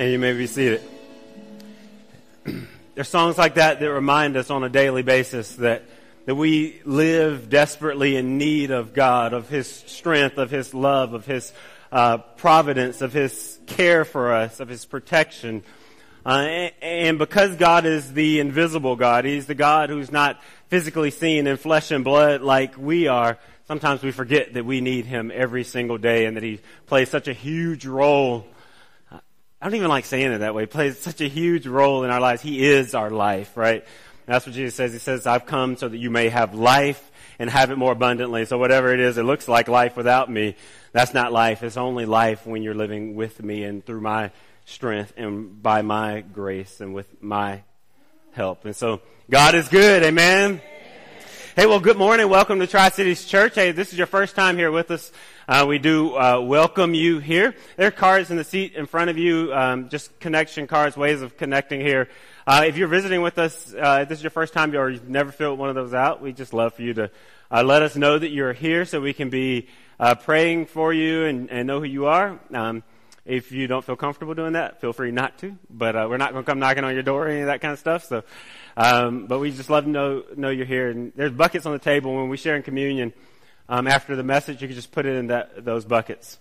and you may be seated. There's songs like that that remind us on a daily basis that, that we live desperately in need of God, of His strength, of His love, of His uh, providence, of His care for us, of His protection. Uh, and because God is the invisible God, He's the God who's not physically seen in flesh and blood like we are, sometimes we forget that we need Him every single day and that He plays such a huge role I don't even like saying it that way. He plays such a huge role in our lives. He is our life, right? That's what Jesus says. He says, I've come so that you may have life and have it more abundantly. So whatever it is, it looks like life without me. That's not life. It's only life when you're living with me and through my strength and by my grace and with my help. And so God is good. Amen. Hey, well, good morning. Welcome to Tri-Cities Church. Hey, this is your first time here with us uh, we do uh, welcome you here. There are cards in the seat in front of you, um, just connection cards, ways of connecting here. Uh, if you're visiting with us, uh, if this is your first time or you've never filled one of those out, we just love for you to uh, let us know that you're here so we can be uh, praying for you and, and, know who you are. Um, if you don't feel comfortable doing that, feel free not to. But we're not going to come knocking on your door or any of that kind of stuff. So, um, but we just love to know know you're here. And there's buckets on the table when we share in communion um, after the message, you can just put it in that, those buckets.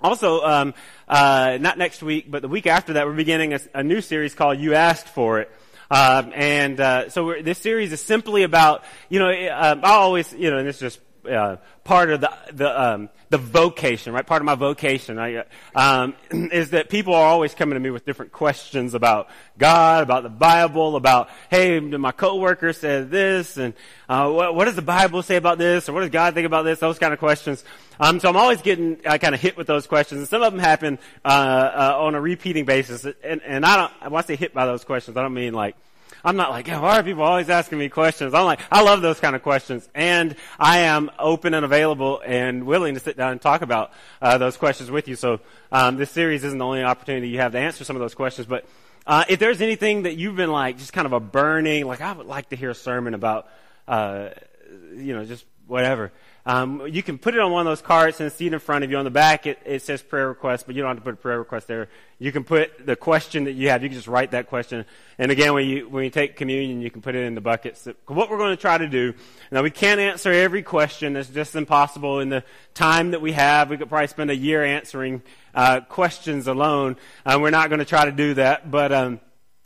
Also, um, uh, not next week, but the week after that, we're beginning a, a new series called "You Asked for It." Um, and uh, so this series is simply about, you know, uh, I always, you know, and this is just uh, part of the the um, the vocation, right? Part of my vocation I, um, is that people are always coming to me with different questions about God, about the Bible, about hey, my coworker said this, and uh, what, what, does the Bible say about this, or what does God think about this? Those kind of questions. Um, so I'm always getting uh, kind of hit with those questions, and some of them happen uh, uh, on a repeating basis. And, and I don't when I say hit by those questions, I don't mean like I'm not like, why are people always asking me questions? I'm like, I love those kind of questions. And I am open and available and willing to sit down and talk about uh, those questions with you. So um, this series isn't the only opportunity you have to answer some of those questions. But uh, if there's anything that you've been like, just kind of a burning, like I would like to hear a sermon about, uh, you know, just whatever. Um, you can put it on one of those cards and see it in front of you. On the back, it, it says prayer request, but you don't have to put a prayer request there. You can put the question that you have. You can just write that question. And again, when you when you take communion, you can put it in the buckets. What we're going to try to do. Now, we can't answer every question. It's just impossible in the time that we have. We could probably spend a year answering uh, questions alone. Uh, we're not going to try to do that, but. Um,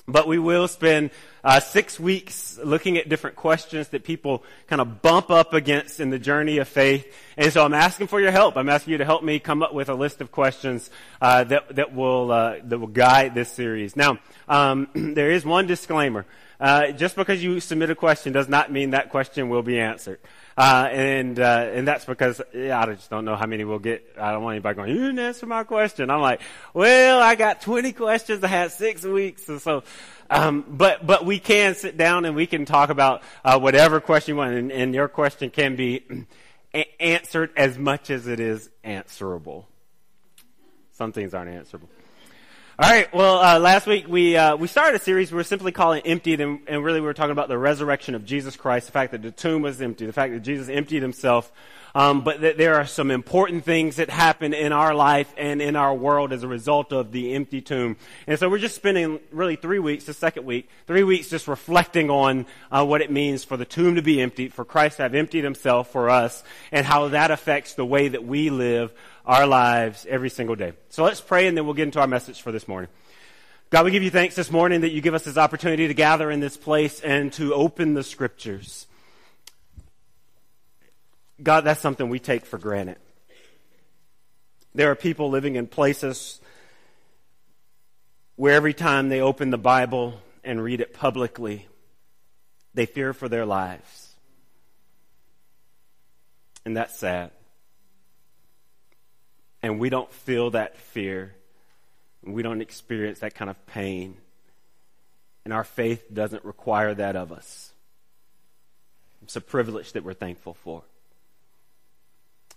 but we will spend uh, six weeks looking at different questions that people kind of bump up against in the journey of faith. And so I'm asking for your help. I'm asking you to help me come up with a list of questions uh, that that will uh, that will guide this series. Now, um, there is one disclaimer. Uh, just because you submit a question does not mean that question will be answered. Uh, and uh, and that's because yeah, I just don't know how many we'll get. I don't want anybody going. You didn't answer my question. I'm like, well, I got 20 questions. I had six weeks, and so. Um, but but we can sit down and we can talk about uh, whatever question you want, and, and your question can be a- answered as much as it is answerable. Some things aren't answerable. All right. Well, uh, last week we uh, we started a series we were simply calling "Emptied," and, and, really we were talking about the resurrection of Jesus Christ, the fact that the tomb was empty, the fact that Jesus emptied himself, um, but that there are some important things that happen in our life and in our world as a result of the empty tomb. And so we're just spending really three weeks, the second week, three weeks just reflecting on uh, what it means for the tomb to be empty, for Christ to have emptied himself for us, and how that affects the way that we live our lives every single day. So let's pray and then we'll get into our message for this morning. God, we give you thanks this morning that you give us this opportunity to gather in this place and to open the scriptures. God, that's something we take for granted. There are people living in places where every time they open the Bible and read it publicly, they fear for their lives. And that's sad and we don't feel that fear. We don't experience that kind of pain. And our faith doesn't require that of us. It's a privilege that we're thankful for.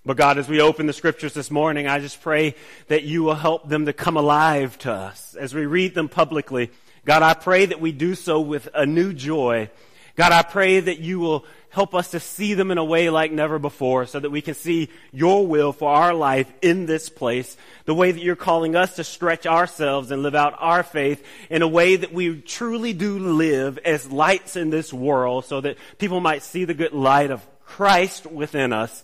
But God, as we open the scriptures this morning, I just pray that you will help them to come alive to us as we read them publicly. God, I pray that we do so with a new joy God, I pray that you will help us to see them in a way like never before so that we can see your will for our life in this place, the way that you're calling us to stretch ourselves and live out our faith in a way that we truly do live as lights in this world so that people might see the good light of Christ within us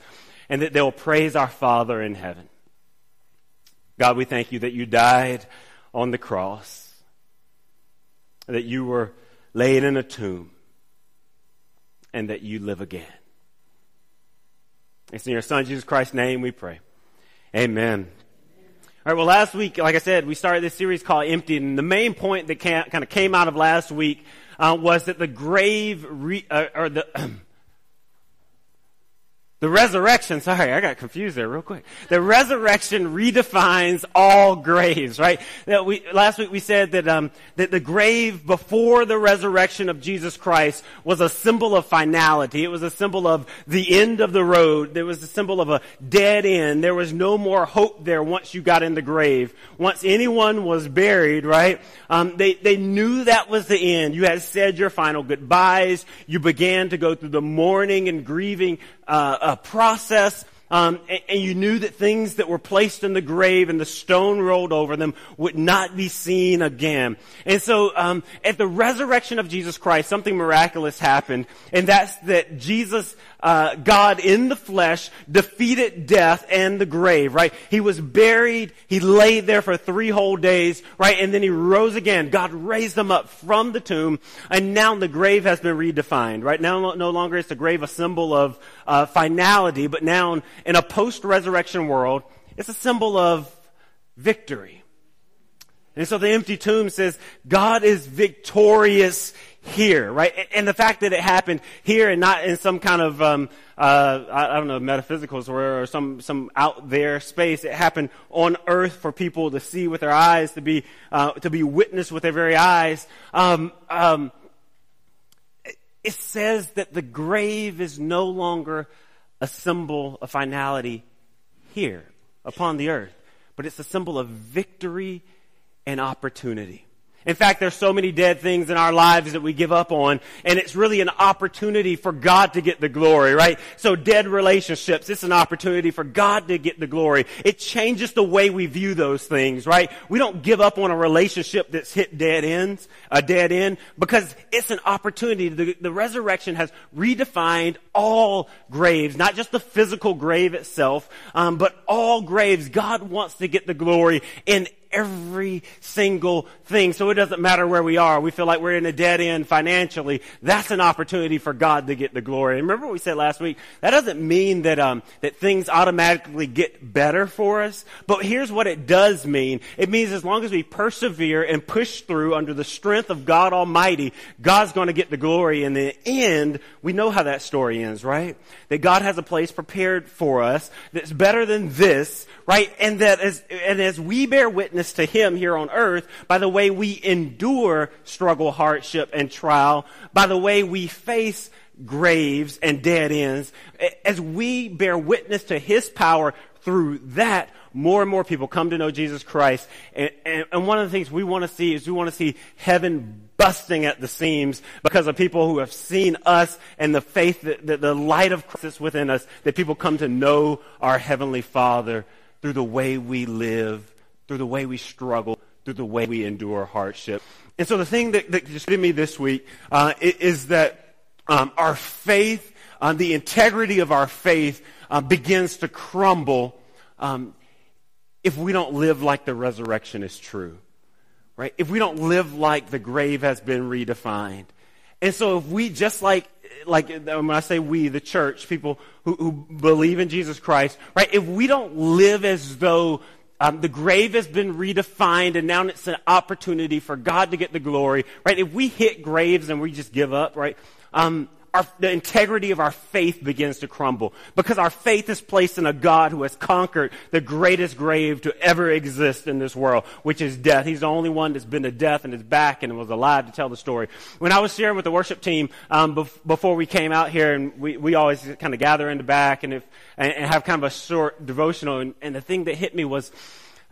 and that they'll praise our Father in heaven. God, we thank you that you died on the cross, that you were laid in a tomb, and that you live again. It's in your Son, Jesus Christ's name, we pray. Amen. All right, well, last week, like I said, we started this series called Empty, and the main point that kind of came out of last week uh, was that the grave, re, uh, or the, The resurrection, sorry, I got confused there real quick. The resurrection redefines all graves, right? That we, last week we said that, um, that the grave before the resurrection of Jesus Christ was a symbol of finality. It was a symbol of the end of the road. There was a symbol of a dead end. There was no more hope there once you got in the grave. Once anyone was buried, right? Um, they, they knew that was the end. You had said your final goodbyes. You began to go through the mourning and grieving uh, a process um, and, and, you knew that things that were placed in the grave and the stone rolled over them would not be seen again. And so, um, at the resurrection of Jesus Christ, something miraculous happened, and that's that Jesus, uh, God in the flesh, defeated death and the grave. Right? He was buried. He laid there for three whole days. Right? And then he rose again. God raised him up from the tomb, and now the grave has been redefined. Right? Now, no longer is the grave a symbol of uh, finality, but now in a post-resurrection world, it's a symbol of victory. And so the empty tomb says God is victorious here, right? And the fact that it happened here and not in some kind of, um, uh, I don't know, metaphysicals or, or some, some out there space. It happened on earth for people to see with their eyes, to be, uh, to be witnessed with their very eyes. Um, um, it says that the grave is no longer a symbol of finality here upon the earth, but it's a symbol of victory and opportunity. In fact, there's so many dead things in our lives that we give up on, and it's really an opportunity for God to get the glory, right? So dead relationships, it's an opportunity for God to get the glory. It changes the way we view those things, right? We don't give up on a relationship that's hit dead ends, a dead end, because it's an opportunity. The, the resurrection has redefined all graves, not just the physical grave itself, um, but all graves. God wants to get the glory in every single thing. So it doesn't matter where we are. We feel like we're in a dead end financially. That's an opportunity for God to get the glory. Remember what we said last week? That doesn't mean that, um, that things automatically get better for us. But here's what it does mean. It means as long as we persevere and push through under the strength of God Almighty, God's going to get the glory. In the end, we know how that story ends, right? That God has a place prepared for us that's better than this, right? And that as, and as we bear witness to Him here on earth by the way we endure struggle, hardship, and trial, by the way we face graves and dead ends, as we bear witness to His power through that, more and more people come to know Jesus Christ. And, and, and one of the things we want to see is we want to see heaven busting at the seams because of people who have seen us and the faith that, that the light of Christ is within us, that people come to know our Heavenly Father through the way we live, through the way we struggle, through the way we endure hardship. And so the thing that, that just hit me this week uh, is that um, our faith, uh, the integrity of our faith, uh, begins to crumble um, if we don't live like the resurrection is true, right? If we don't live like the grave has been redefined. And so if we just like like when I say we, the church, people who, who believe in Jesus Christ, right? If we don't live as though um, the grave has been redefined and now it's an opportunity for God to get the glory, right? If we hit graves and we just give up, right? Um, our, the integrity of our faith begins to crumble because our faith is placed in a God who has conquered the greatest grave to ever exist in this world, which is death. He's the only one that's been to death and is back and was alive to tell the story. When I was sharing with the worship team um, bef- before we came out here, and we, we always kind of gather in the back and, if, and, and have kind of a short devotional, and, and, the thing that hit me was,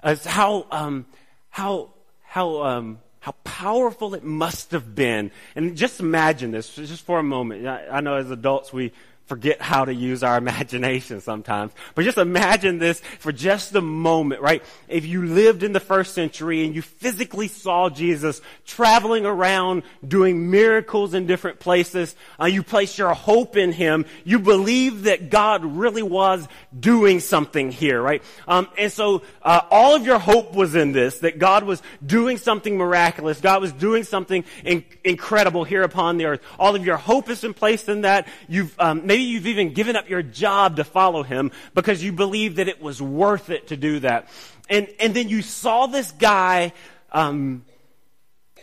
was how um, how how um, how powerful it must have been. And just imagine this, just for a moment. I, know as adults we forget how to use our imagination sometimes. But just imagine this for just a moment, right? If you lived in the first century and you physically saw Jesus traveling around doing miracles in different places, uh, you placed your hope in him, you believed that God really was doing something here, right? Um, and so uh, all of your hope was in this, that God was doing something miraculous, God was doing something in- incredible here upon the earth. All of your hope has been placed in that. You've um, maybe you've even given up your job to follow him because you believed that it was worth it to do that. And, and then you saw this guy, um,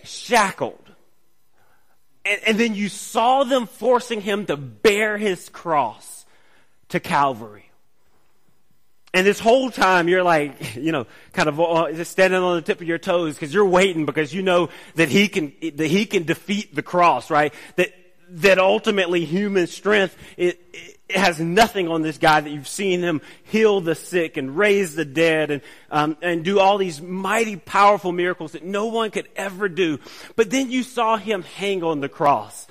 shackled. And, and then you saw them forcing him to bear his cross to Calvary. And this whole time you're like, you know, kind of uh, standing on the tip of your toes because you're waiting because you know that he can, that he can defeat the cross, right? That that ultimately human strength it, it, has nothing on this guy that you've seen him heal the sick and raise the dead and um, and do all these mighty powerful miracles that no one could ever do but then you saw him hang on the cross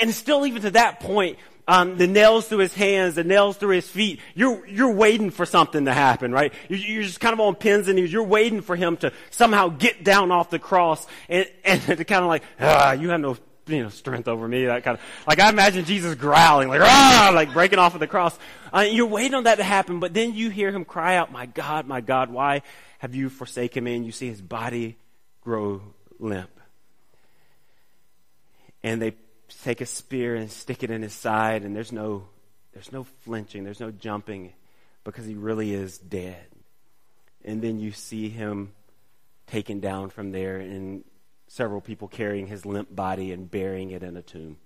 and, still even to that point um, the nails through his hands, the nails through his feet. You're you're waiting for something to happen, right? You're, you're just kind of on pins and needles. You're waiting for him to somehow get down off the cross and and to kind of like, ah, you have no you know, strength over me, that kind of, like I imagine Jesus growling, like, ah, like breaking off of the cross. Uh, you're waiting on that to happen, but then you hear him cry out, my God, my God, why have you forsaken me? And you see his body grow limp. And they take a spear and stick it in his side, and there's no, there's no flinching, there's no jumping, because he really is dead. And then you see him taken down from there, and several people carrying his limp body and burying it in a tomb.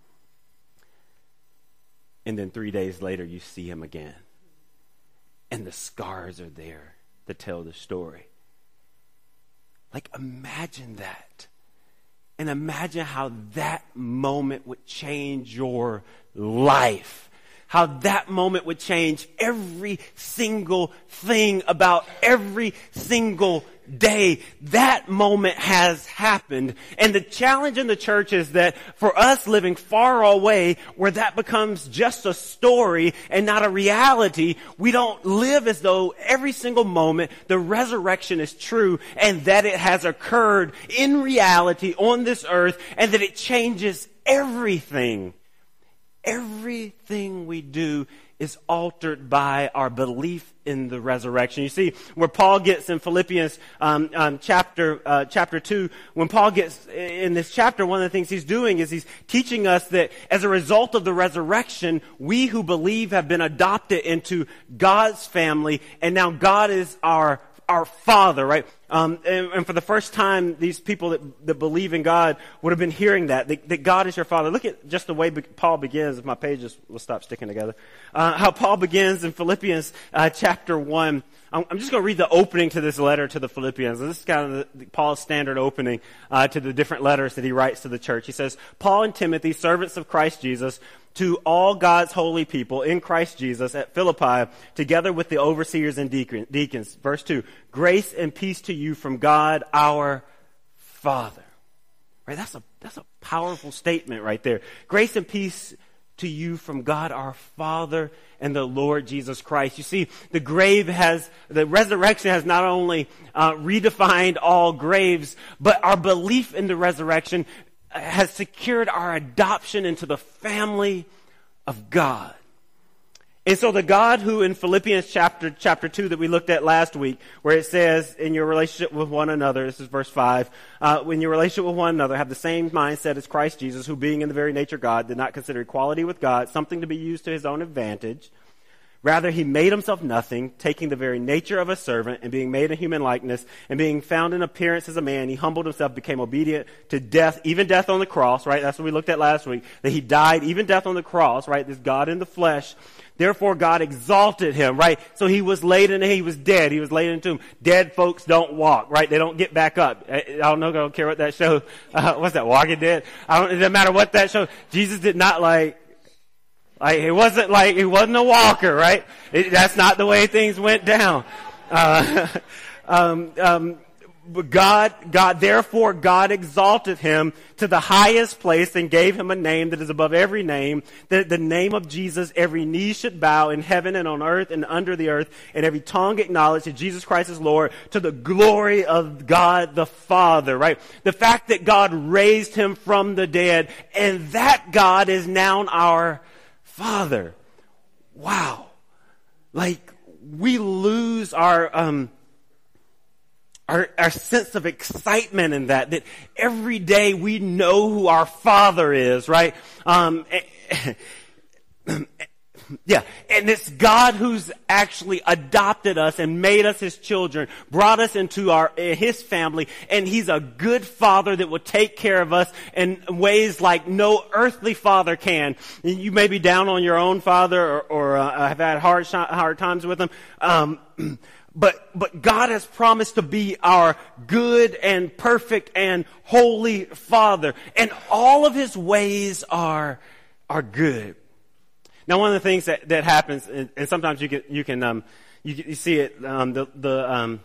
And then three days later, you see him again. And the scars are there to tell the story. Like, imagine that. And imagine how that moment would change your life. How that moment would change every single thing about every single day, that moment has happened. And the challenge in the church is that for us living far away, where that becomes just a story and not a reality, we don't live as though every single moment the resurrection is true and that it has occurred in reality on this earth and that it changes everything. Everything we do is altered by our belief in the resurrection. You see, where Paul gets in Philippians um, um, chapter uh, chapter two, when Paul gets in this chapter, one of the things he's doing is he's teaching us that as a result of the resurrection, we who believe have been adopted into God's family, and now God is our our Father, right? Um, and, and, for the first time, these people that, that believe in God would have been hearing that, that, that, God is your Father. Look at just the way Paul begins, if my pages will stop sticking together. Uh, how Paul begins in Philippians uh, chapter 1. I'm, I'm just going to read the opening to this letter to the Philippians. This is kind of the, Paul's standard opening uh, to the different letters that he writes to the church. He says, Paul and Timothy, servants of Christ Jesus, to all God's holy people in Christ Jesus at Philippi, together with the overseers and deacons. Verse 2 Grace and peace to you from God our Father. Right? That's a, that's a powerful statement right there. Grace and peace to you from God our Father and the Lord Jesus Christ. You see, the grave has, the resurrection has not only uh, redefined all graves, but our belief in the resurrection has secured our adoption into the family of God. And so the God who in Philippians chapter, chapter 2 that we looked at last week, where it says, in your relationship with one another, this is verse 5, uh, in your relationship with one another, have the same mindset as Christ Jesus, who being in the very nature God, did not consider equality with God something to be used to his own advantage. Rather, he made himself nothing, taking the very nature of a servant and being made in human likeness and being found in appearance as a man, he humbled himself, became obedient to death, even death on the cross, right? That's what we looked at last week. That he died, even death on the cross, right? This God in the flesh. Therefore, God exalted him, right? So he was laid in, he was dead. He was laid in a tomb. Dead folks don't walk, right? They don't get back up. I don't know, I don't care what that show, uh, what's that, Walking Dead? I don't, it doesn't matter what that show. Jesus did not like, like, it wasn't like, it wasn't a walker, right? It, that's not the way things went down. Uh, um, um, God, God, therefore God exalted him to the highest place and gave him a name that is above every name, that the name of Jesus every knee should bow in heaven and on earth and under the earth, and every tongue acknowledge that Jesus Christ is Lord to the glory of God the Father, right? The fact that God raised him from the dead and that God is now our Father. Wow. Like, we lose our, um, our, our sense of excitement in that, that every day we know who our Father is, right? Um, yeah, and it's God who's actually adopted us and made us His children, brought us into our His family, and He's a good Father that will take care of us in ways like no earthly father can. You may be down on your own father, or, or uh, have had hard hard times with him. Um, but, but God has promised to be our good and perfect and holy Father. And all of His ways are, are good. Now, one of the things that, that happens, and, and sometimes you can, you can, um, you, you see it, um, the, the, um,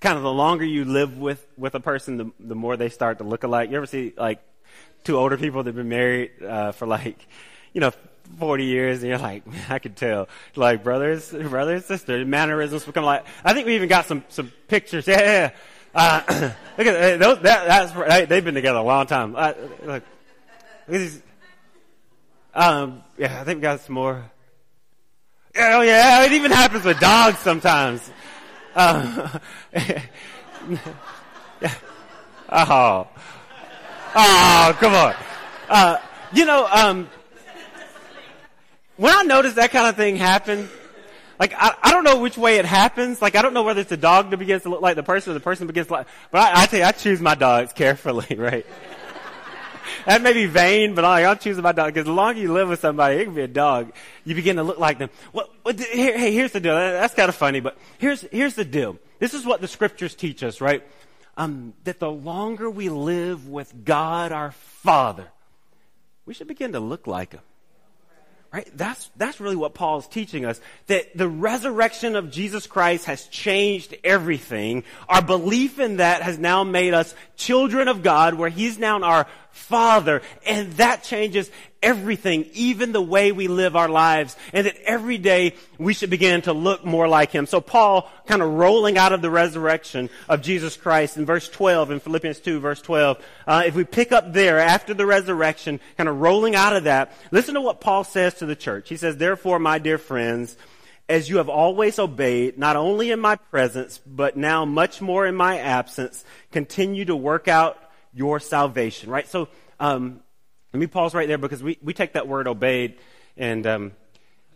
kind of the longer you live with, with a person, the, the more they start to look alike. You ever see, like, two older people that have been married, uh, for like, you know, 40 years and you're like, I could tell. Like brothers, brothers, sisters, mannerisms become like, I think we even got some, some pictures. Yeah, yeah, Uh, look at those, that, that's, they've been together a long time. Uh, look, these, um, yeah, I think we got some more. Oh yeah, it even happens with dogs sometimes. Yeah. Oh. Oh, come on. Uh, you know, um, when I notice that kind of thing happen, like I, I don't know which way it happens. Like I don't know whether it's the dog that begins to look like the person or the person begins to like. But I, I tell you, I choose my dogs carefully, right? That may be vain, but I, I'll choose my dog because the longer you live with somebody, it can be a dog. You begin to look like them. Well, here, hey, here's the deal. That's kind of funny, but here's here's the deal. This is what the scriptures teach us, right? Um, that the longer we live with God, our Father, we should begin to look like Him. Right? That's, that's really what Paul is teaching us. That the resurrection of Jesus Christ has changed everything. Our belief in that has now made us children of God, where He's now our Father. And that changes everything, even the way we live our lives. And that every day we should begin to look more like Him. So Paul, kind of rolling out of the resurrection of Jesus Christ in verse 12, in Philippians 2 verse 12, uh, if we pick up there after the resurrection, kind of rolling out of that, listen to what Paul says to the church. He says, therefore, my dear friends, as you have always obeyed, not only in my presence, but now much more in my absence, continue to work out your salvation, right? So, um, let me pause right there because we, we take that word obeyed and, um,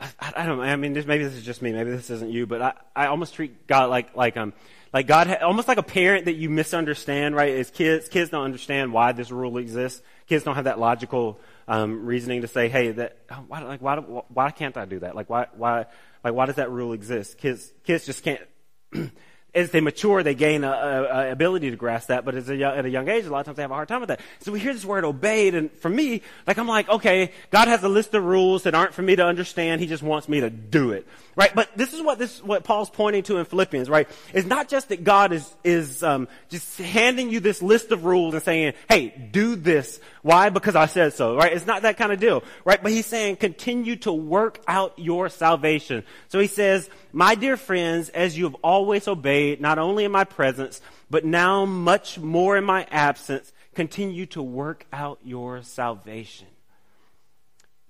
I, I, don't know. I mean, this, maybe this is just me. Maybe this isn't you, but I, I almost treat God like, like, um, like God, almost like a parent that you misunderstand, right? As kids, kids don't understand why this rule exists. Kids don't have that logical, um, reasoning to say, hey, that, why, like, why, why can't I do that? Like, why, why, like, why does that rule exist? Kids, kids just can't, as they mature, they gain a, a, a ability to grasp that. But a, at a young age, a lot of times they have a hard time with that. So we hear this word obeyed, and for me, like I'm like, okay, God has a list of rules that aren't for me to understand. He just wants me to do it, right? But this is what this what Paul's pointing to in Philippians, right? It's not just that God is is um, just handing you this list of rules and saying, hey, do this. Why? Because I said so, right? It's not that kind of deal, right? But he's saying, continue to work out your salvation. So he says, my dear friends, as you have always obeyed, not only in my presence, but now much more in my absence, continue to work out your salvation.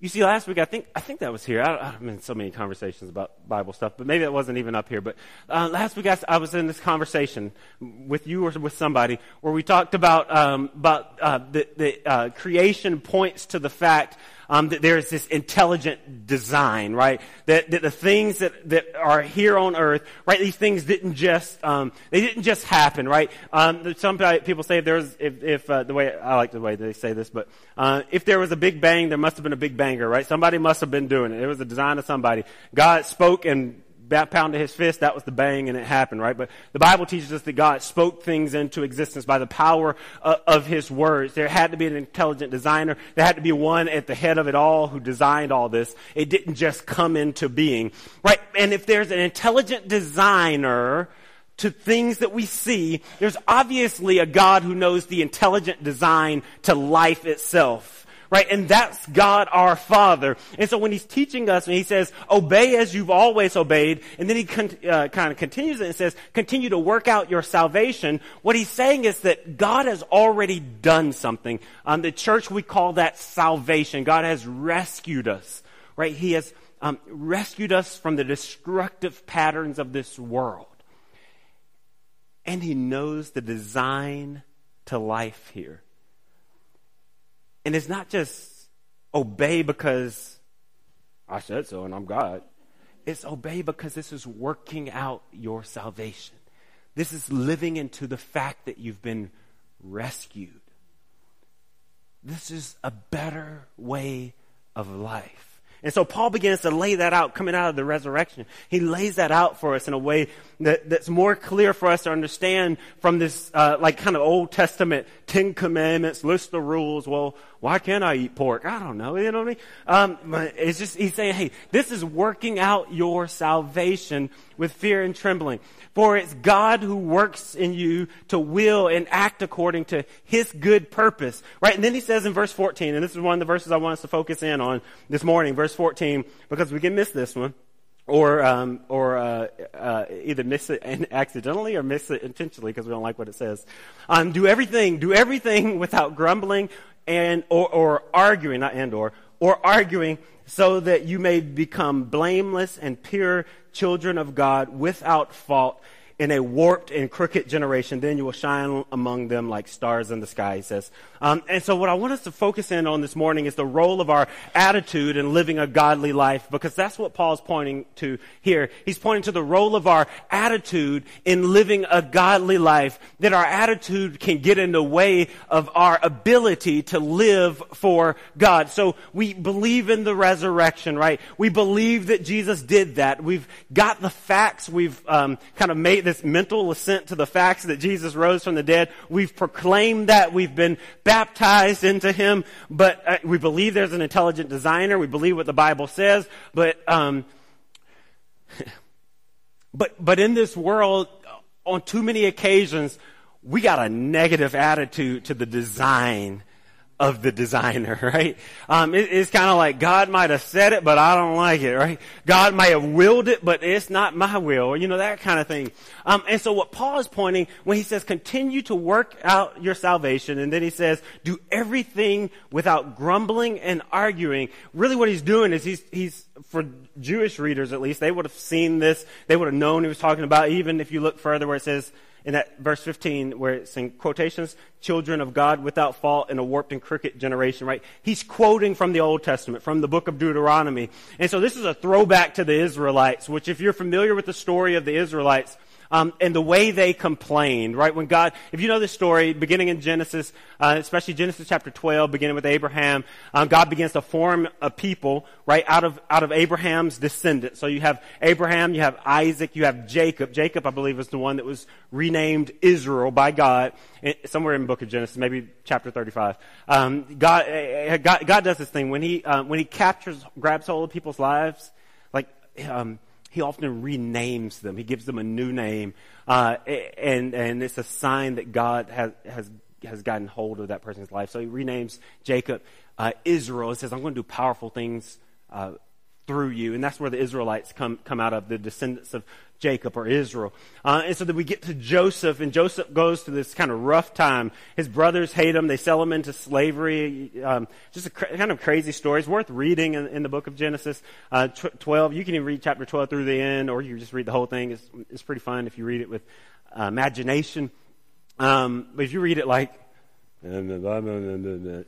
You see, last week I think I think that was here. I, I'm in so many conversations about Bible stuff, but maybe it wasn't even up here. But uh, last week I, I, was in this conversation with you or with somebody where we talked about um, about uh, the, the uh, creation points to the fact um, that there is this intelligent design, right? That, that the things that, that are here on earth, right? These things didn't just, um, they didn't just happen, right? Um, some people say if there's, if, if uh, the way, I like the way they say this, but, uh, if there was a big bang, there must have been a big banger, right? Somebody must have been doing it. It was a design of somebody. God spoke and pounded his fist, that was the bang and it happened, right? But the Bible teaches us that God spoke things into existence by the power of, of his words. There had to be an intelligent designer. There had to be one at the head of it all who designed all this. It didn't just come into being, right? And if there's an intelligent designer to things that we see, there's obviously a God who knows the intelligent design to life itself right? And that's God our Father. And so when he's teaching us and he says, obey as you've always obeyed, and then he con- uh, kind of continues it and says, continue to work out your salvation, what he's saying is that God has already done something. Um, the church, we call that salvation. God has rescued us, right? He has um, rescued us from the destructive patterns of this world. And he knows the design to life here. And it's not just obey because I said so and I'm God. It's obey because this is working out your salvation. This is living into the fact that you've been rescued. This is a better way of life. And so Paul begins to lay that out coming out of the resurrection. He lays that out for us in a way that, that's more clear for us to understand from this, uh, like kind of Old Testament Ten Commandments, list the rules. Well, why can't I eat pork? I don't know. You know what I mean? Um, it's just, he's saying, hey, this is working out your salvation with fear and trembling. For it's God who works in you to will and act according to his good purpose. Right? And then he says in verse 14, and this is one of the verses I want us to focus in on this morning, verse 14, because we can miss this one. Or, um, or uh, uh, either miss it accidentally or miss it intentionally because we don't like what it says. Um, do everything, do everything without grumbling and or, or arguing, not and or, or arguing, so that you may become blameless and pure children of God without fault in a warped and crooked generation, then you will shine among them like stars in the sky, he says. Um, and so what I want us to focus in on this morning is the role of our attitude in living a godly life, because that's what Paul's pointing to here. He's pointing to the role of our attitude in living a godly life, that our attitude can get in the way of our ability to live for God. So we believe in the resurrection, right? We believe that Jesus did that. We've got the facts. We've um, kind of made this mental assent to the facts that Jesus rose from the dead. We've proclaimed that. We've been baptized into Him. But uh, we believe there's an intelligent designer. We believe what the Bible says. But, um, but, but in this world, on too many occasions, we got a negative attitude to the design of the designer, right? Um, it, it's kind of like God might have said it, but I don't like it, right? God may have willed it, but it's not my will, you know, that kind of thing. Um, and so what Paul is pointing when he says continue to work out your salvation, and then he says do everything without grumbling and arguing. Really, what he's doing is he's he's for Jewish readers at least, they would have seen this, they would have known he was talking about. Even if you look further, where it says in that verse 15 where it's in quotations, children of God without fault in a warped and crooked generation, right? He's quoting from the Old Testament, from the book of Deuteronomy. And so this is a throwback to the Israelites, which if you're familiar with the story of the Israelites, um, and the way they complained, right? When God, if you know this story, beginning in Genesis, uh, especially Genesis chapter 12, beginning with Abraham, um, God begins to form a people, right, out of, out of Abraham's descendants. So you have Abraham, you have Isaac, you have Jacob. Jacob, I believe, was the one that was renamed Israel by God, somewhere in the book of Genesis, maybe chapter 35. Um, God, uh, God, God, does this thing when he, uh, when he captures, grabs hold of people's lives, like, um, he often renames them. He gives them a new name, uh, and and it's a sign that God has has has gotten hold of that person's life. So he renames Jacob uh, Israel. He says, "I'm going to do powerful things uh, through you," and that's where the Israelites come come out of, the descendants of Jacob or Israel. Uh, and so that we get to Joseph, and Joseph goes through this kind of rough time. His brothers hate him. They sell him into slavery. Um, just a cr- kind of crazy story. It's worth reading in, in the book of Genesis uh, tw- 12. You can even read chapter 12 through the end, or you just read the whole thing. It's, it's pretty fun if you read it with uh, imagination. Um, but if you read it like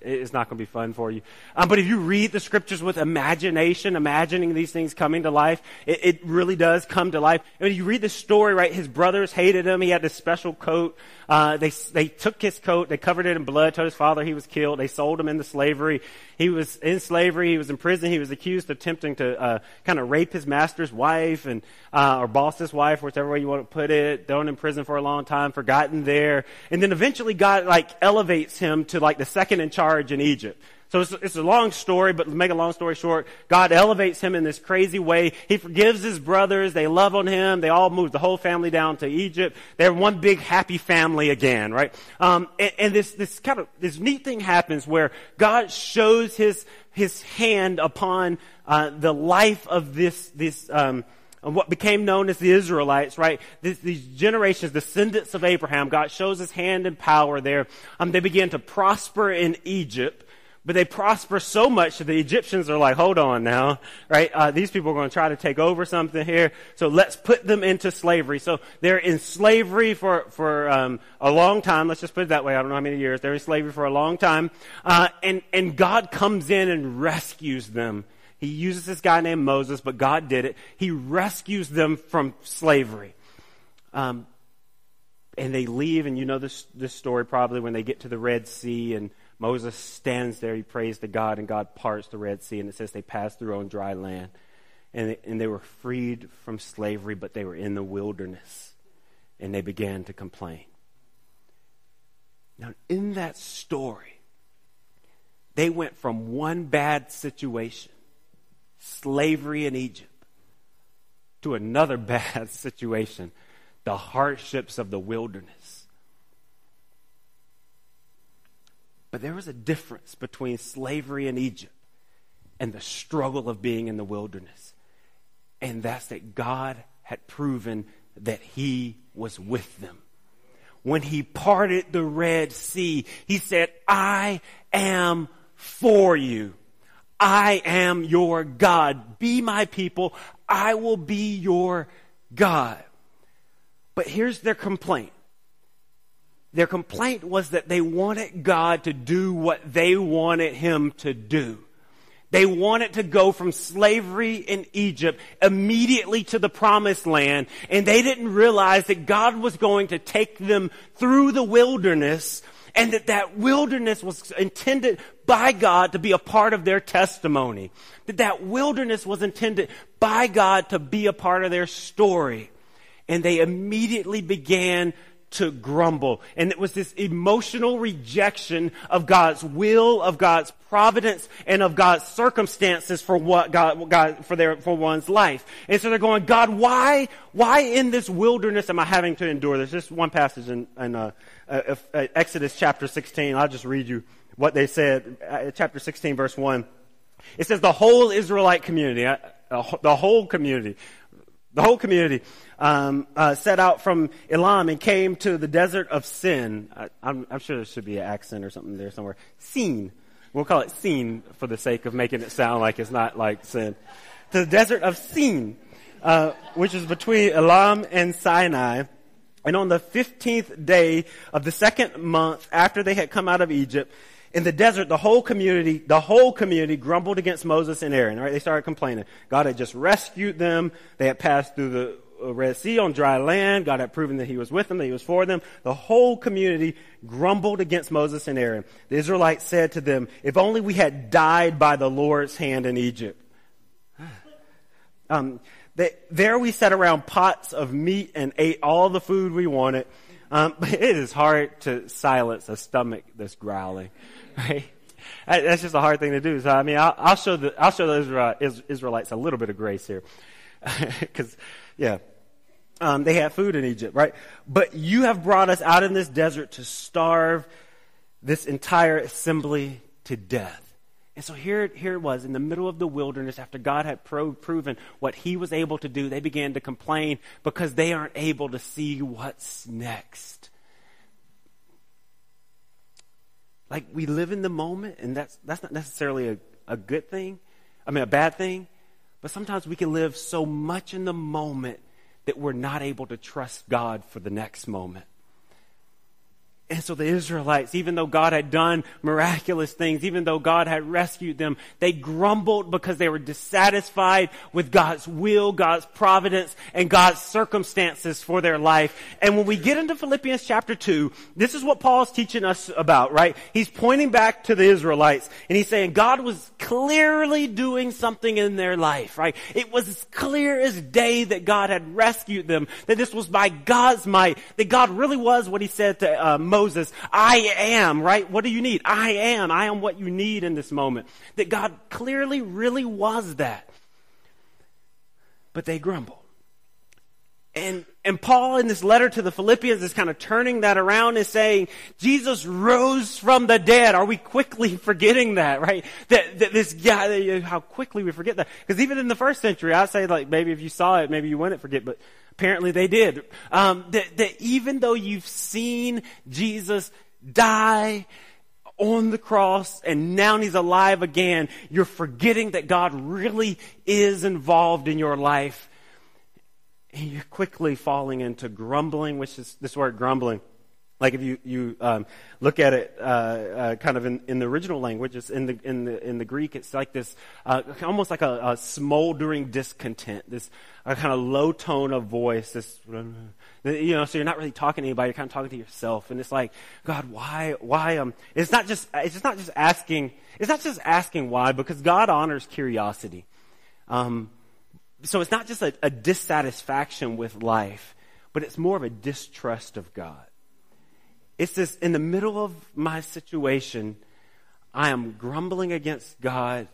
it's not going to be fun for you. Um, but if you read the scriptures with imagination, imagining these things coming to life, it, it, really does come to life. And when you read the story, right, his brothers hated him. He had this special coat. Uh, they, they took his coat, they covered it in blood, told his father he was killed. They sold him into slavery. He was in slavery. He was in prison. He was accused of attempting to uh, kind of rape his master's wife and uh, or boss's wife, whichever way you want to put it. Thrown in prison for a long time, forgotten there, and then eventually God like elevates him to like the second in charge in Egypt. So it's, it's, a long story, but to make a long story short, God elevates him in this crazy way. He forgives his brothers. They love on him. They all move the whole family down to Egypt. They're one big happy family again, right? Um, and, and this, this kind of, this neat thing happens where God shows his, his hand upon, uh, the life of this, this, um, what became known as the Israelites, right? These, these, generations, descendants of Abraham, God shows his hand and power there. Um, they begin to prosper in Egypt. But they prosper so much that the Egyptians are like, hold on now, right? Uh, these people are going to try to take over something here. So let's put them into slavery. So they're in slavery for, for, um, a long time. Let's just put it that way. I don't know how many years. They're in slavery for a long time. Uh, and, and God comes in and rescues them. He uses this guy named Moses, but God did it. He rescues them from slavery. Um, and they leave, and you know this, this story probably when they get to the Red Sea and Moses stands there, he prays to God, and God parts the Red Sea, and it says they passed through on dry land. And and they were freed from slavery, but they were in the wilderness, and they began to complain. Now, in that story, they went from one bad situation, slavery in Egypt, to another bad situation, the hardships of the wilderness. But there was a difference between slavery in Egypt and the struggle of being in the wilderness. And that's that God had proven that He was with them. When He parted the Red Sea, He said, I am for you. I am your God. Be my people. I will be your God. But here's their complaint. Their complaint was that they wanted God to do what they wanted Him to do. They wanted to go from slavery in Egypt immediately to the promised land, and they didn't realize that God was going to take them through the wilderness, and that that wilderness was intended by God to be a part of their testimony. That that wilderness was intended by God to be a part of their story. And they immediately began to grumble. And it was this emotional rejection of God's will, of God's providence, and of God's circumstances for what God, God, for their, for one's life. And so they're going, God, why, why in this wilderness am I having to endure this? Just one passage in, in uh, uh, uh, Exodus chapter 16. I'll just read you what they said. Uh, chapter 16 verse 1. It says the whole Israelite community, uh, the whole community, the whole community um, uh, set out from Elim and came to the desert of Sin. I, am sure there should be an accent or something there somewhere. Sin. We'll call it Sin for the sake of making it sound like it's not like sin. To the desert of Sin, uh, which is between Elim and Sinai. And on the 15th day of the second month after they had come out of Egypt, in the desert, the whole community, the whole community grumbled against Moses and Aaron, right? They started complaining. God had just rescued them. They had passed through the Red Sea on dry land. God had proven that he was with them, that he was for them. The whole community grumbled against Moses and Aaron. The Israelites said to them, if only we had died by the Lord's hand in Egypt. Um, they, there we sat around pots of meat and ate all the food we wanted. Um, but it is hard to silence a stomach that's growling. right? That's just a hard thing to do. So I mean, I'll, I'll show the I'll show the Israelites a little bit of grace here, because yeah, um, they had food in Egypt, right? But you have brought us out in this desert to starve this entire assembly to death. And so here, here it was in the middle of the wilderness after God had pro- proven what he was able to do. They began to complain because they aren't able to see what's next. Like we live in the moment, and that's, that's not necessarily a, a good thing. I mean, a bad thing. But sometimes we can live so much in the moment that we're not able to trust God for the next moment. And so the Israelites, even though God had done miraculous things, even though God had rescued them, they grumbled because they were dissatisfied with God's will, God's providence, and God's circumstances for their life. And when we get into Philippians chapter 2, this is what Paul's teaching us about, right? He's pointing back to the Israelites and he's saying God was clearly doing something in their life, right? It was as clear as day that God had rescued them, that this was by God's might, that God really was what he said to uh, Moses, I am, right? What do you need? I am. I am what you need in this moment. That God clearly really was that. But they grumble. And, and Paul in this letter to the Philippians is kind of turning that around and saying, Jesus rose from the dead. Are we quickly forgetting that, right? That, that this guy, how quickly we forget that. Because even in the first century, I'd say like maybe if you saw it, maybe you wouldn't forget, but apparently they did. Um, that, that even though you've seen Jesus die, on the cross and now he's alive again, you're forgetting that God really is involved in your life you're quickly falling into grumbling, which is this word grumbling. Like if you, you um, look at it uh, uh, kind of in, in the original language, it's in the, in the, in the Greek, it's like this, uh, almost like a, a, smoldering discontent, this a kind of low tone of voice, this, you know, so you're not really talking to anybody, you're kind of talking to yourself. And it's like, God, why, why, um, it's not just, it's not just asking, it's not just asking why, because God honors curiosity. Um, so it's not just a, a dissatisfaction with life, but it's more of a distrust of God. It's this in the middle of my situation, I am grumbling against God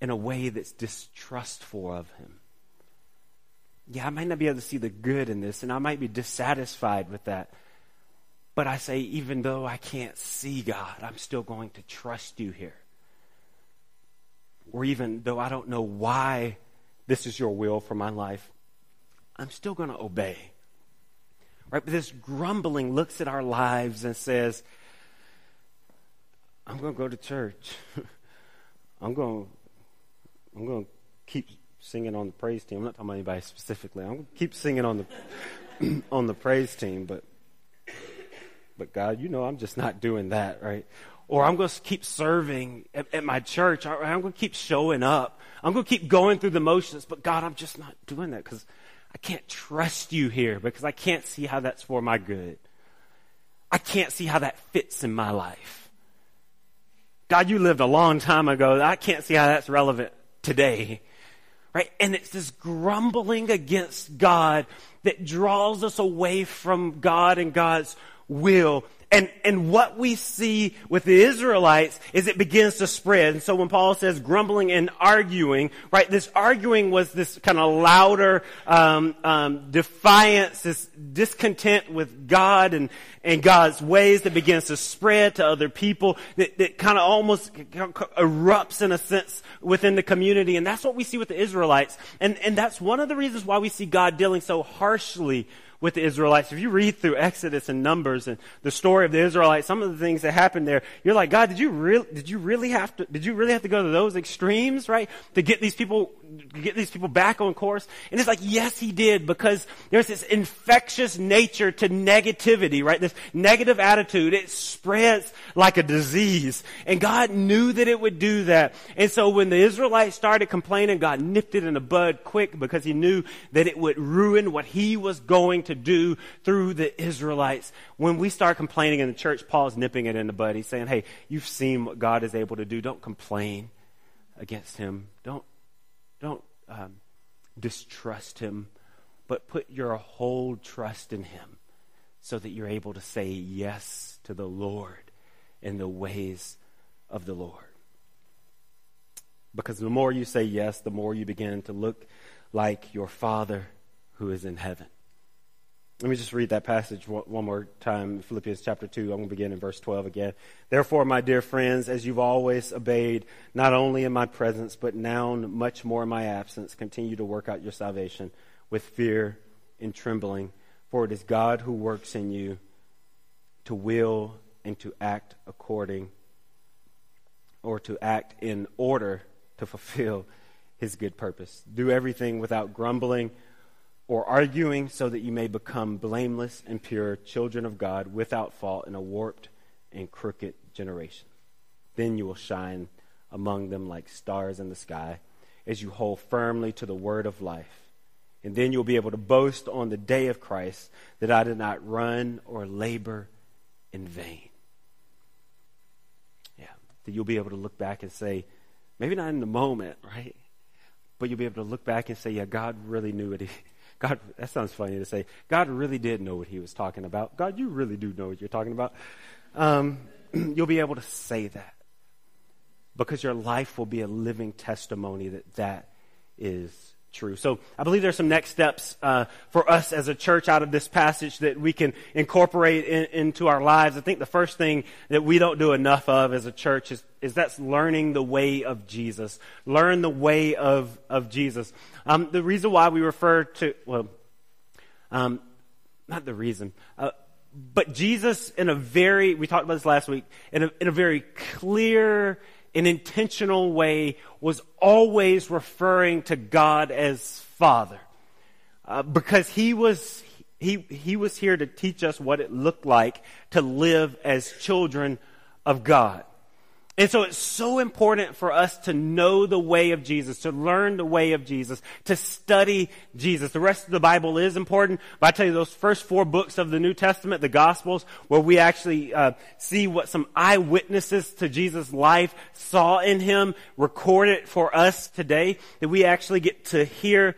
in a way that's distrustful of Him. Yeah, I might not be able to see the good in this, and I might be dissatisfied with that. But I say, even though I can't see God, I'm still going to trust you here. Or even though I don't know why this is your will for my life, I'm still going to obey. Right? But this grumbling looks at our lives and says, I'm going to go to church. I'm going, I'm going to keep singing on the praise team. I'm not talking about anybody specifically. I'm going to keep singing on the on the praise team, but but God, you know I'm just not doing that, right? Or I'm going to keep serving at, at my church. I'm going to keep showing up. I'm going to keep going through the motions, but God, I'm just not doing that because I can't trust you here because I can't see how that's for my good. I can't see how that fits in my life. God, you lived a long time ago. I can't see how that's relevant today. Right? And it's this grumbling against God that draws us away from God and God's will and, and what we see with the Israelites is it begins to spread. And so when Paul says grumbling and arguing, right, this arguing was this kind of louder um, um, defiance, this discontent with God and, and God's ways that begins to spread to other people, that, that kind of almost erupts in a sense within the community. And that's what we see with the Israelites. And, and that's one of the reasons why we see God dealing so harshly with the Israelites. If you read through Exodus and Numbers and the story of the Israelites, some of the things that happened there, you're like, God, did you really, did you really have to, did you really have to go to those extremes, right? To get these people, get these people back on course? And it's like, yes, he did because there's this infectious nature to negativity, right? This negative attitude. It spreads like a disease. And God knew that it would do that. And so when the Israelites started complaining, God nipped it in the bud quick because he knew that it would ruin what he was going to do through the Israelites. When we start complaining in the church, Paul's nipping it in the bud. He's saying, hey, you've seen what God is able to do. Don't complain against him. Don't, don't um, distrust him, but put your whole trust in him so that you're able to say yes to the Lord in the ways of the Lord. Because the more you say yes, the more you begin to look like your Father who is in heaven. Let me just read that passage one more time, Philippians chapter 2. I'm going to begin in verse 12 again. Therefore, my dear friends, as you've always obeyed, not only in my presence, but now much more in my absence, continue to work out your salvation with fear and trembling. For it is God who works in you to will and to act according, or to act in order to fulfill his good purpose. Do everything without grumbling or arguing so that you may become blameless and pure children of God without fault in a warped and crooked generation. Then you will shine among them like stars in the sky as you hold firmly to the word of life. And then you'll be able to boast on the day of Christ that I did not run or labor in vain. Yeah, that you'll be able to look back and say, maybe not in the moment, right? But you'll be able to look back and say, yeah, God really knew what he God, that sounds funny to say. God really did know what he was talking about. God, you really do know what you're talking about. Um, you'll be able to say that because your life will be a living testimony that that is true. So I believe there's some next steps uh, for us as a church out of this passage that we can incorporate in, into our lives. I think the first thing that we don't do enough of as a church is, is that's learning the way of Jesus. Learn the way of, of Jesus. Um, the reason why we refer to, well, um, not the reason, uh, but Jesus in a very, we talked about this last week, in a, in a very clear an intentional way was always referring to God as Father. Uh, because he was, he, he was here to teach us what it looked like to live as children of God. And so it's so important for us to know the way of Jesus, to learn the way of Jesus, to study Jesus. The rest of the Bible is important, but I tell you, those first four books of the New Testament, the Gospels, where we actually uh, see what some eyewitnesses to Jesus' life saw in him, recorded for us today, that we actually get to hear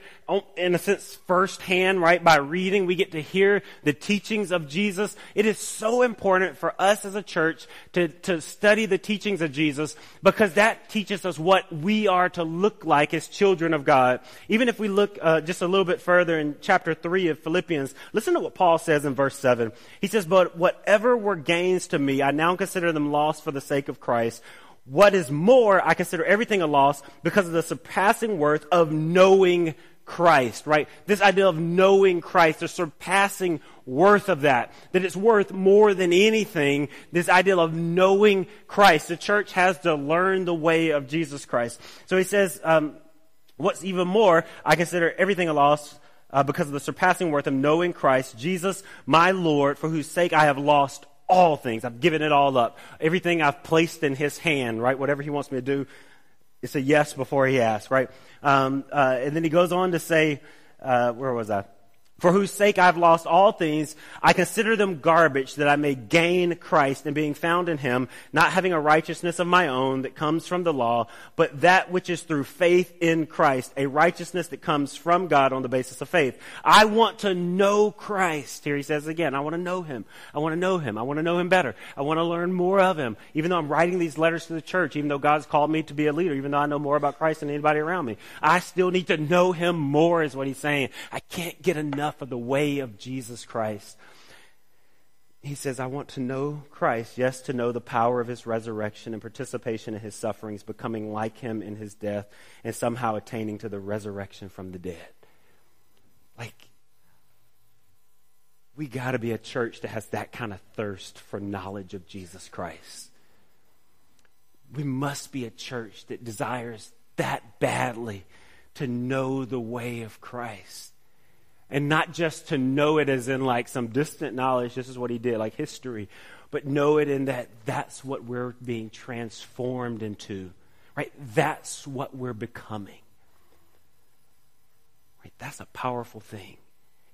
in a sense, firsthand, right? By reading, we get to hear the teachings of Jesus. It is so important for us as a church to, to study the teachings of Jesus because that teaches us what we are to look like as children of God. Even if we look uh, just a little bit further in chapter 3 of Philippians, listen to what Paul says in verse 7. He says, But whatever were gains to me, I now consider them lost for the sake of Christ. What is more, I consider everything a loss because of the surpassing worth of knowing Christ, right? This idea of knowing Christ, the surpassing worth of that, that it's worth more than anything, this idea of knowing Christ. The church has to learn the way of Jesus Christ. So he says, um, what's even more, I consider everything a loss uh, because of the surpassing worth of knowing Christ, Jesus, my Lord, for whose sake I have lost all things. I've given it all up. Everything I've placed in his hand, right? Whatever he wants me to do, it's a yes before he asks, right? Um, uh, and then he goes on to say, uh, where was I? For whose sake I've lost all things, I consider them garbage that I may gain Christ and being found in him, not having a righteousness of my own that comes from the law, but that which is through faith in Christ, a righteousness that comes from God on the basis of faith. I want to know Christ. Here he says again, I want to know him. I want to know him. I want to know him better. I want to learn more of him. Even though I'm writing these letters to the church, even though God's called me to be a leader, even though I know more about Christ than anybody around me, I still need to know him more is what he's saying. I can't get enough enough of the way of Jesus Christ. He says, I want to know Christ, yes, to know the power of his resurrection and participation in his sufferings, becoming like him in his death, and somehow attaining to the resurrection from the dead. Like, we got to be a church that has that kind of thirst for knowledge of Jesus Christ. We must be a church that desires that badly to know the way of Christ. And not just to know it as in like some distant knowledge, this is what he did, like history, but know it in that that's what we're being transformed into. Right? That's what we're becoming. Right? That's a powerful thing.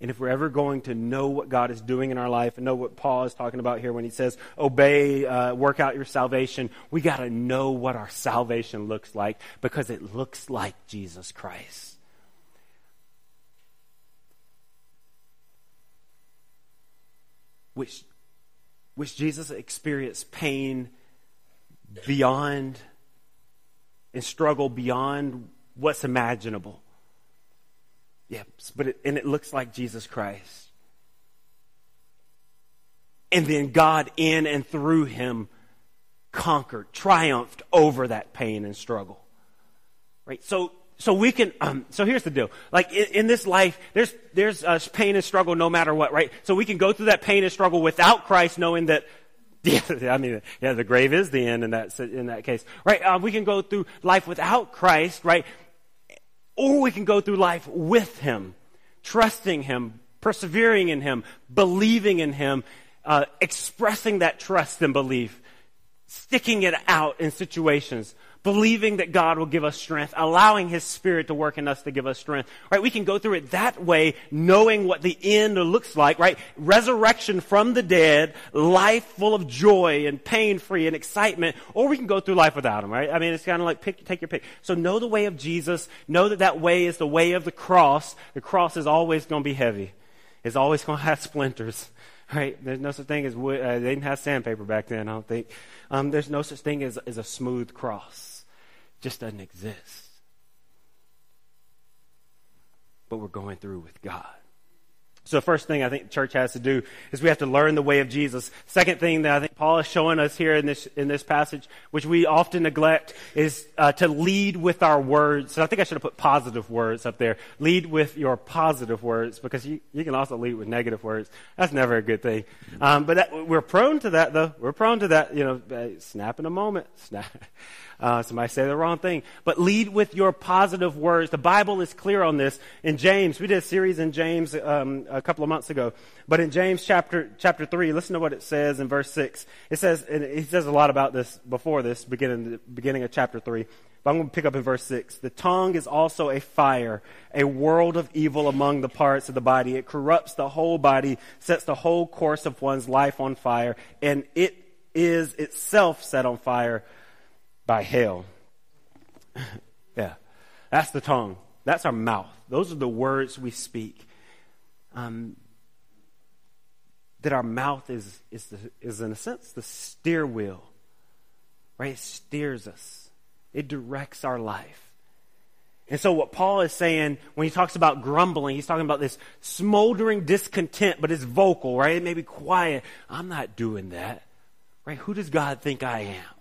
And if we're ever going to know what God is doing in our life and know what Paul is talking about here when he says, obey, uh, work out your salvation, we got to know what our salvation looks like because it looks like Jesus Christ. Which, which Jesus experienced pain beyond and struggle beyond what's imaginable. Yes, but it, and it looks like Jesus Christ. And then God in and through him conquered, triumphed over that pain and struggle. Right? So so we can um, so here's the deal like in, in this life there's there's uh, pain and struggle no matter what right so we can go through that pain and struggle without christ knowing that yeah, I mean, yeah, the grave is the end in that in that case, right? Uh, we can go through life without Christ, right? Or we can go through life with Him, trusting Him, persevering in Him, believing in Him, uh, expressing that trust and belief sticking it out in situations, believing that God will give us strength, allowing His Spirit to work in us to give us strength, right? We can go through it that way, knowing what the end looks like, right? Resurrection from the dead, life full of joy and pain free and excitement, or we can go through life without Him, right? I mean, it's kind of like pick, take your pick. So know the way of Jesus, know that that way is the way of the cross. The cross is always going to be heavy. It's always going to have splinters right? There's no such thing as wood. Uh, they didn't have sandpaper back then, I don't think. Um, there's no such thing as, as a smooth cross. Just doesn't exist. But we're going through with God. So the first thing I think church has to do is we have to learn the way of Jesus. Second thing that I think Paul is showing us here in this in this passage, which we often neglect, is uh, to lead with our words. So I think I should have put positive words up there. Lead with your positive words because you, you can also lead with negative words. That's never a good thing. Um, but that, we're prone to that though. We're prone to that. You know, uh, snap in a moment. Snap. Uh, somebody say the wrong thing. But lead with your positive words. The Bible is clear on this. In James, we did a series in James um, a couple of months ago. But in James chapter chapter three, listen to what it says in verse six. It says, and he says a lot about this before this, beginning beginning of chapter three. But I'm going to pick up in verse 6. The tongue is also a fire, a world of evil among the parts of the body. It corrupts the whole body, sets the whole course of one's life on fire, and it is itself set on fire by hell. yeah, that's the tongue. That's our mouth. Those are the words we speak. Um, that our mouth is, is, the, is, in a sense, the steer wheel, right? It steers us, it directs our life. And so, what Paul is saying when he talks about grumbling, he's talking about this smoldering discontent, but it's vocal, right? It may be quiet. I'm not doing that, right? Who does God think I am?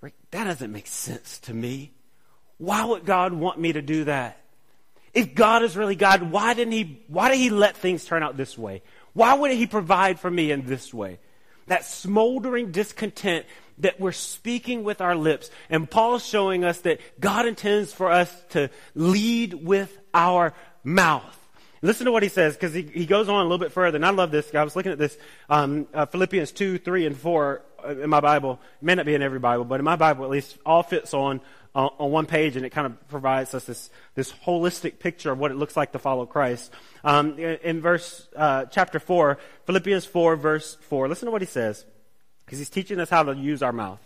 Right? That doesn't make sense to me. Why would God want me to do that? If God is really God, why didn't he, why did he let things turn out this way? Why wouldn't he provide for me in this way? That smoldering discontent that we're speaking with our lips. And Paul's showing us that God intends for us to lead with our mouth. Listen to what he says, because he, he goes on a little bit further, and I love this. I was looking at this, um, uh, Philippians 2, 3, and 4 uh, in my Bible. It may not be in every Bible, but in my Bible at least, all fits on, uh, on one page, and it kind of provides us this, this holistic picture of what it looks like to follow Christ. Um, in, in, verse, uh, chapter 4, Philippians 4, verse 4, listen to what he says, because he's teaching us how to use our mouth.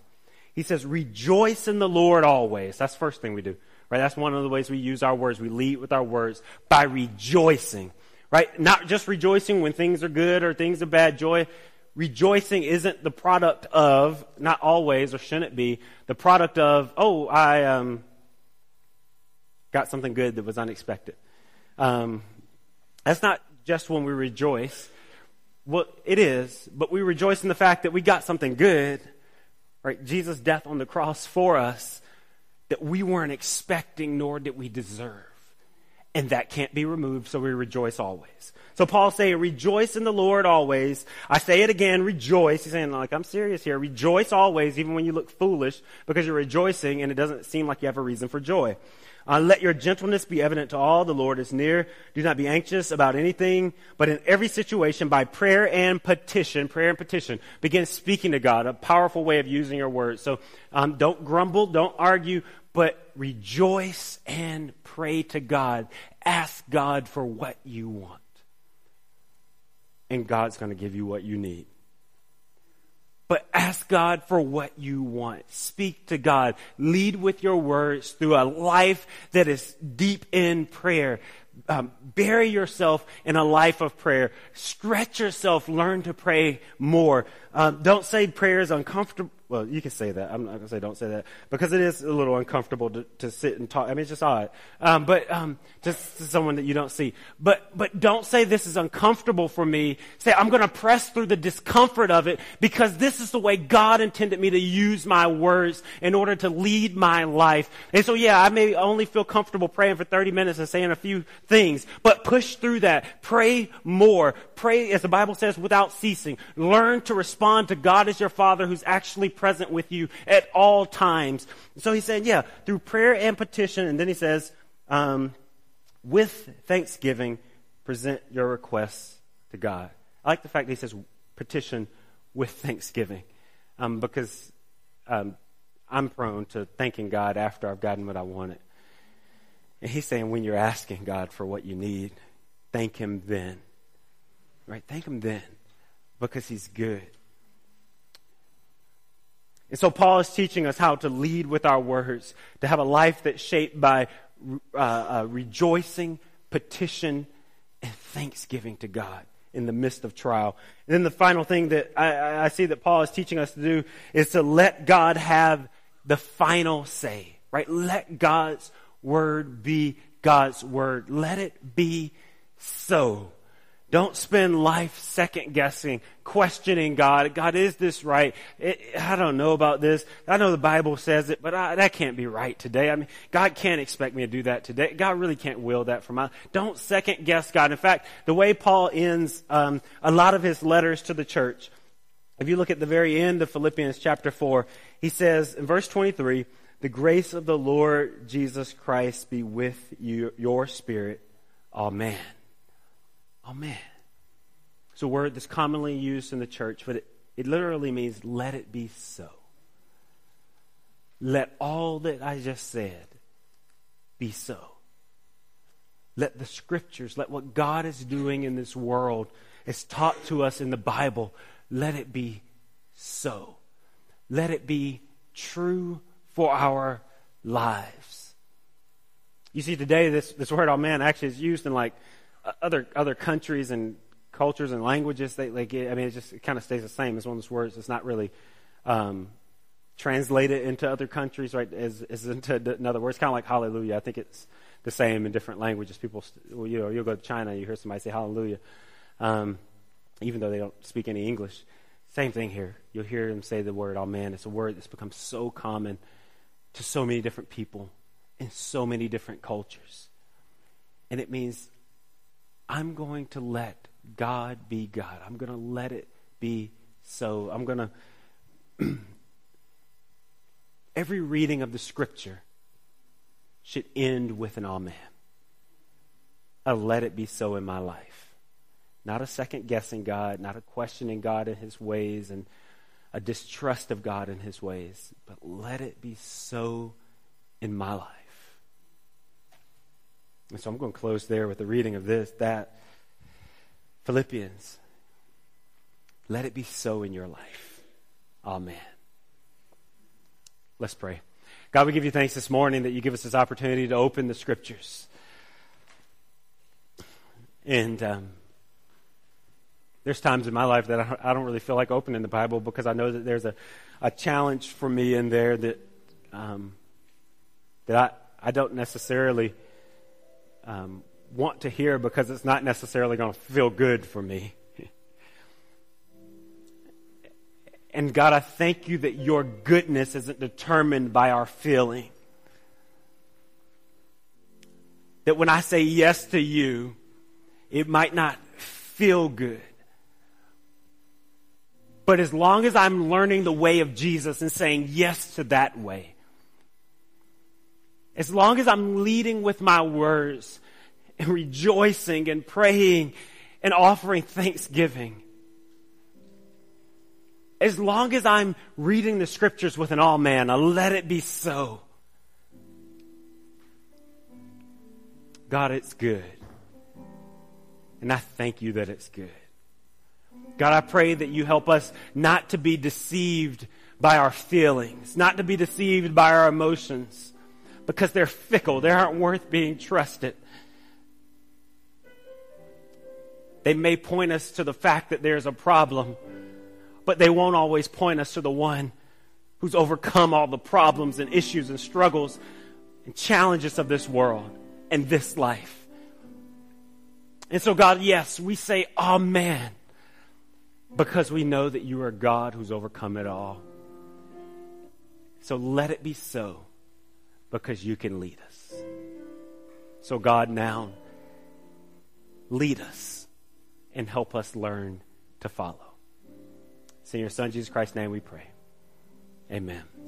He says, rejoice in the Lord always. That's the first thing we do. Right? That's one of the ways we use our words. We lead with our words by rejoicing. Right? Not just rejoicing when things are good or things are bad. Joy, rejoicing isn't the product of, not always or shouldn't be, the product of, oh, I um, got something good that was unexpected. Um, that's not just when we rejoice. Well, it is, but we rejoice in the fact that we got something good, right? Jesus' death on the cross for us that we weren't expecting nor did we deserve. And that can't be removed, so we rejoice always. So Paul's saying, rejoice in the Lord always. I say it again, rejoice. He's saying, like, I'm serious here. Rejoice always, even when you look foolish, because you're rejoicing and it doesn't seem like you have a reason for joy. Uh, let your gentleness be evident to all. The Lord is near. Do not be anxious about anything, but in every situation, by prayer and petition, prayer and petition, begin speaking to God, a powerful way of using your words. So um, don't grumble, don't argue, but rejoice and pray to God. Ask God for what you want. And God's going to give you what you need. But ask God for what you want. Speak to God. Lead with your words through a life that is deep in prayer. Um, bury yourself in a life of prayer. Stretch yourself. Learn to pray more. Um, don't say prayer is uncomfortable well, you can say that. I'm not going to say don't say that because it is a little uncomfortable to, to sit and talk. I mean, it's just odd. Um, but um, just to someone that you don't see. But but don't say this is uncomfortable for me. Say I'm going to press through the discomfort of it because this is the way God intended me to use my words in order to lead my life. And so yeah, I may only feel comfortable praying for 30 minutes and saying a few things, but push through that. Pray more. Pray as the Bible says without ceasing. Learn to respond to God as your Father who's actually present with you at all times. So he said, yeah, through prayer and petition. And then he says, um, with thanksgiving, present your requests to God. I like the fact that he says petition with thanksgiving. um, because um, I'm prone to thanking God after I've gotten what I wanted. And he's saying when you're asking God for what you need, thank him then. Right? Thank him then because he's good. And so Paul is teaching us how to lead with our words, to have a life that's shaped by uh, uh, rejoicing, petition, and thanksgiving to God in the midst of trial. And then the final thing that I, I see that Paul is teaching us to do is to let God have the final say, right? Let God's word be God's word. Let it be so. Don't spend life second guessing, questioning God. God, is this right? It, I don't know about this. I know the Bible says it, but I, that can't be right today. I mean, God can't expect me to do that today. God really can't will that for my. Don't second guess God. In fact, the way Paul ends um, a lot of his letters to the church, if you look at the very end of Philippians chapter four, he says in verse twenty-three, "The grace of the Lord Jesus Christ be with you, your spirit. Amen." Amen. It's a word that's commonly used in the church, but it, it literally means let it be so. Let all that I just said be so. Let the scriptures, let what God is doing in this world, is taught to us in the Bible, let it be so. Let it be true for our lives. You see, today this, this word, oh man, actually is used in like other other countries and cultures and languages, they. I mean, it just it kind of stays the same. It's one of those words. It's not really um, translated into other countries, right? As, as into another word. It's kind of like hallelujah. I think it's the same in different languages. People, well, you know, you'll go to China, you hear somebody say hallelujah, um, even though they don't speak any English. Same thing here. You'll hear them say the word, oh man, it's a word that's become so common to so many different people in so many different cultures. And it means I'm going to let God be God. I'm going to let it be so. I'm going to. Every reading of the scripture should end with an amen. A let it be so in my life. Not a second guessing God, not a questioning God in his ways and a distrust of God in his ways, but let it be so in my life. And so I'm going to close there with the reading of this, that. Philippians. Let it be so in your life. Amen. Let's pray. God, we give you thanks this morning that you give us this opportunity to open the scriptures. And um, there's times in my life that I don't really feel like opening the Bible because I know that there's a, a challenge for me in there that um, that I, I don't necessarily um, want to hear because it's not necessarily going to feel good for me. and God, I thank you that your goodness isn't determined by our feeling. That when I say yes to you, it might not feel good. But as long as I'm learning the way of Jesus and saying yes to that way, as long as I'm leading with my words and rejoicing and praying and offering thanksgiving. As long as I'm reading the scriptures with an amen, I let it be so. God, it's good. And I thank you that it's good. God, I pray that you help us not to be deceived by our feelings, not to be deceived by our emotions, because they're fickle. They aren't worth being trusted. They may point us to the fact that there's a problem, but they won't always point us to the one who's overcome all the problems and issues and struggles and challenges of this world and this life. And so, God, yes, we say Amen because we know that you are God who's overcome it all. So let it be so because you can lead us. So, God, now lead us and help us learn to follow. It's in your Son, Jesus Christ's name, we pray. Amen.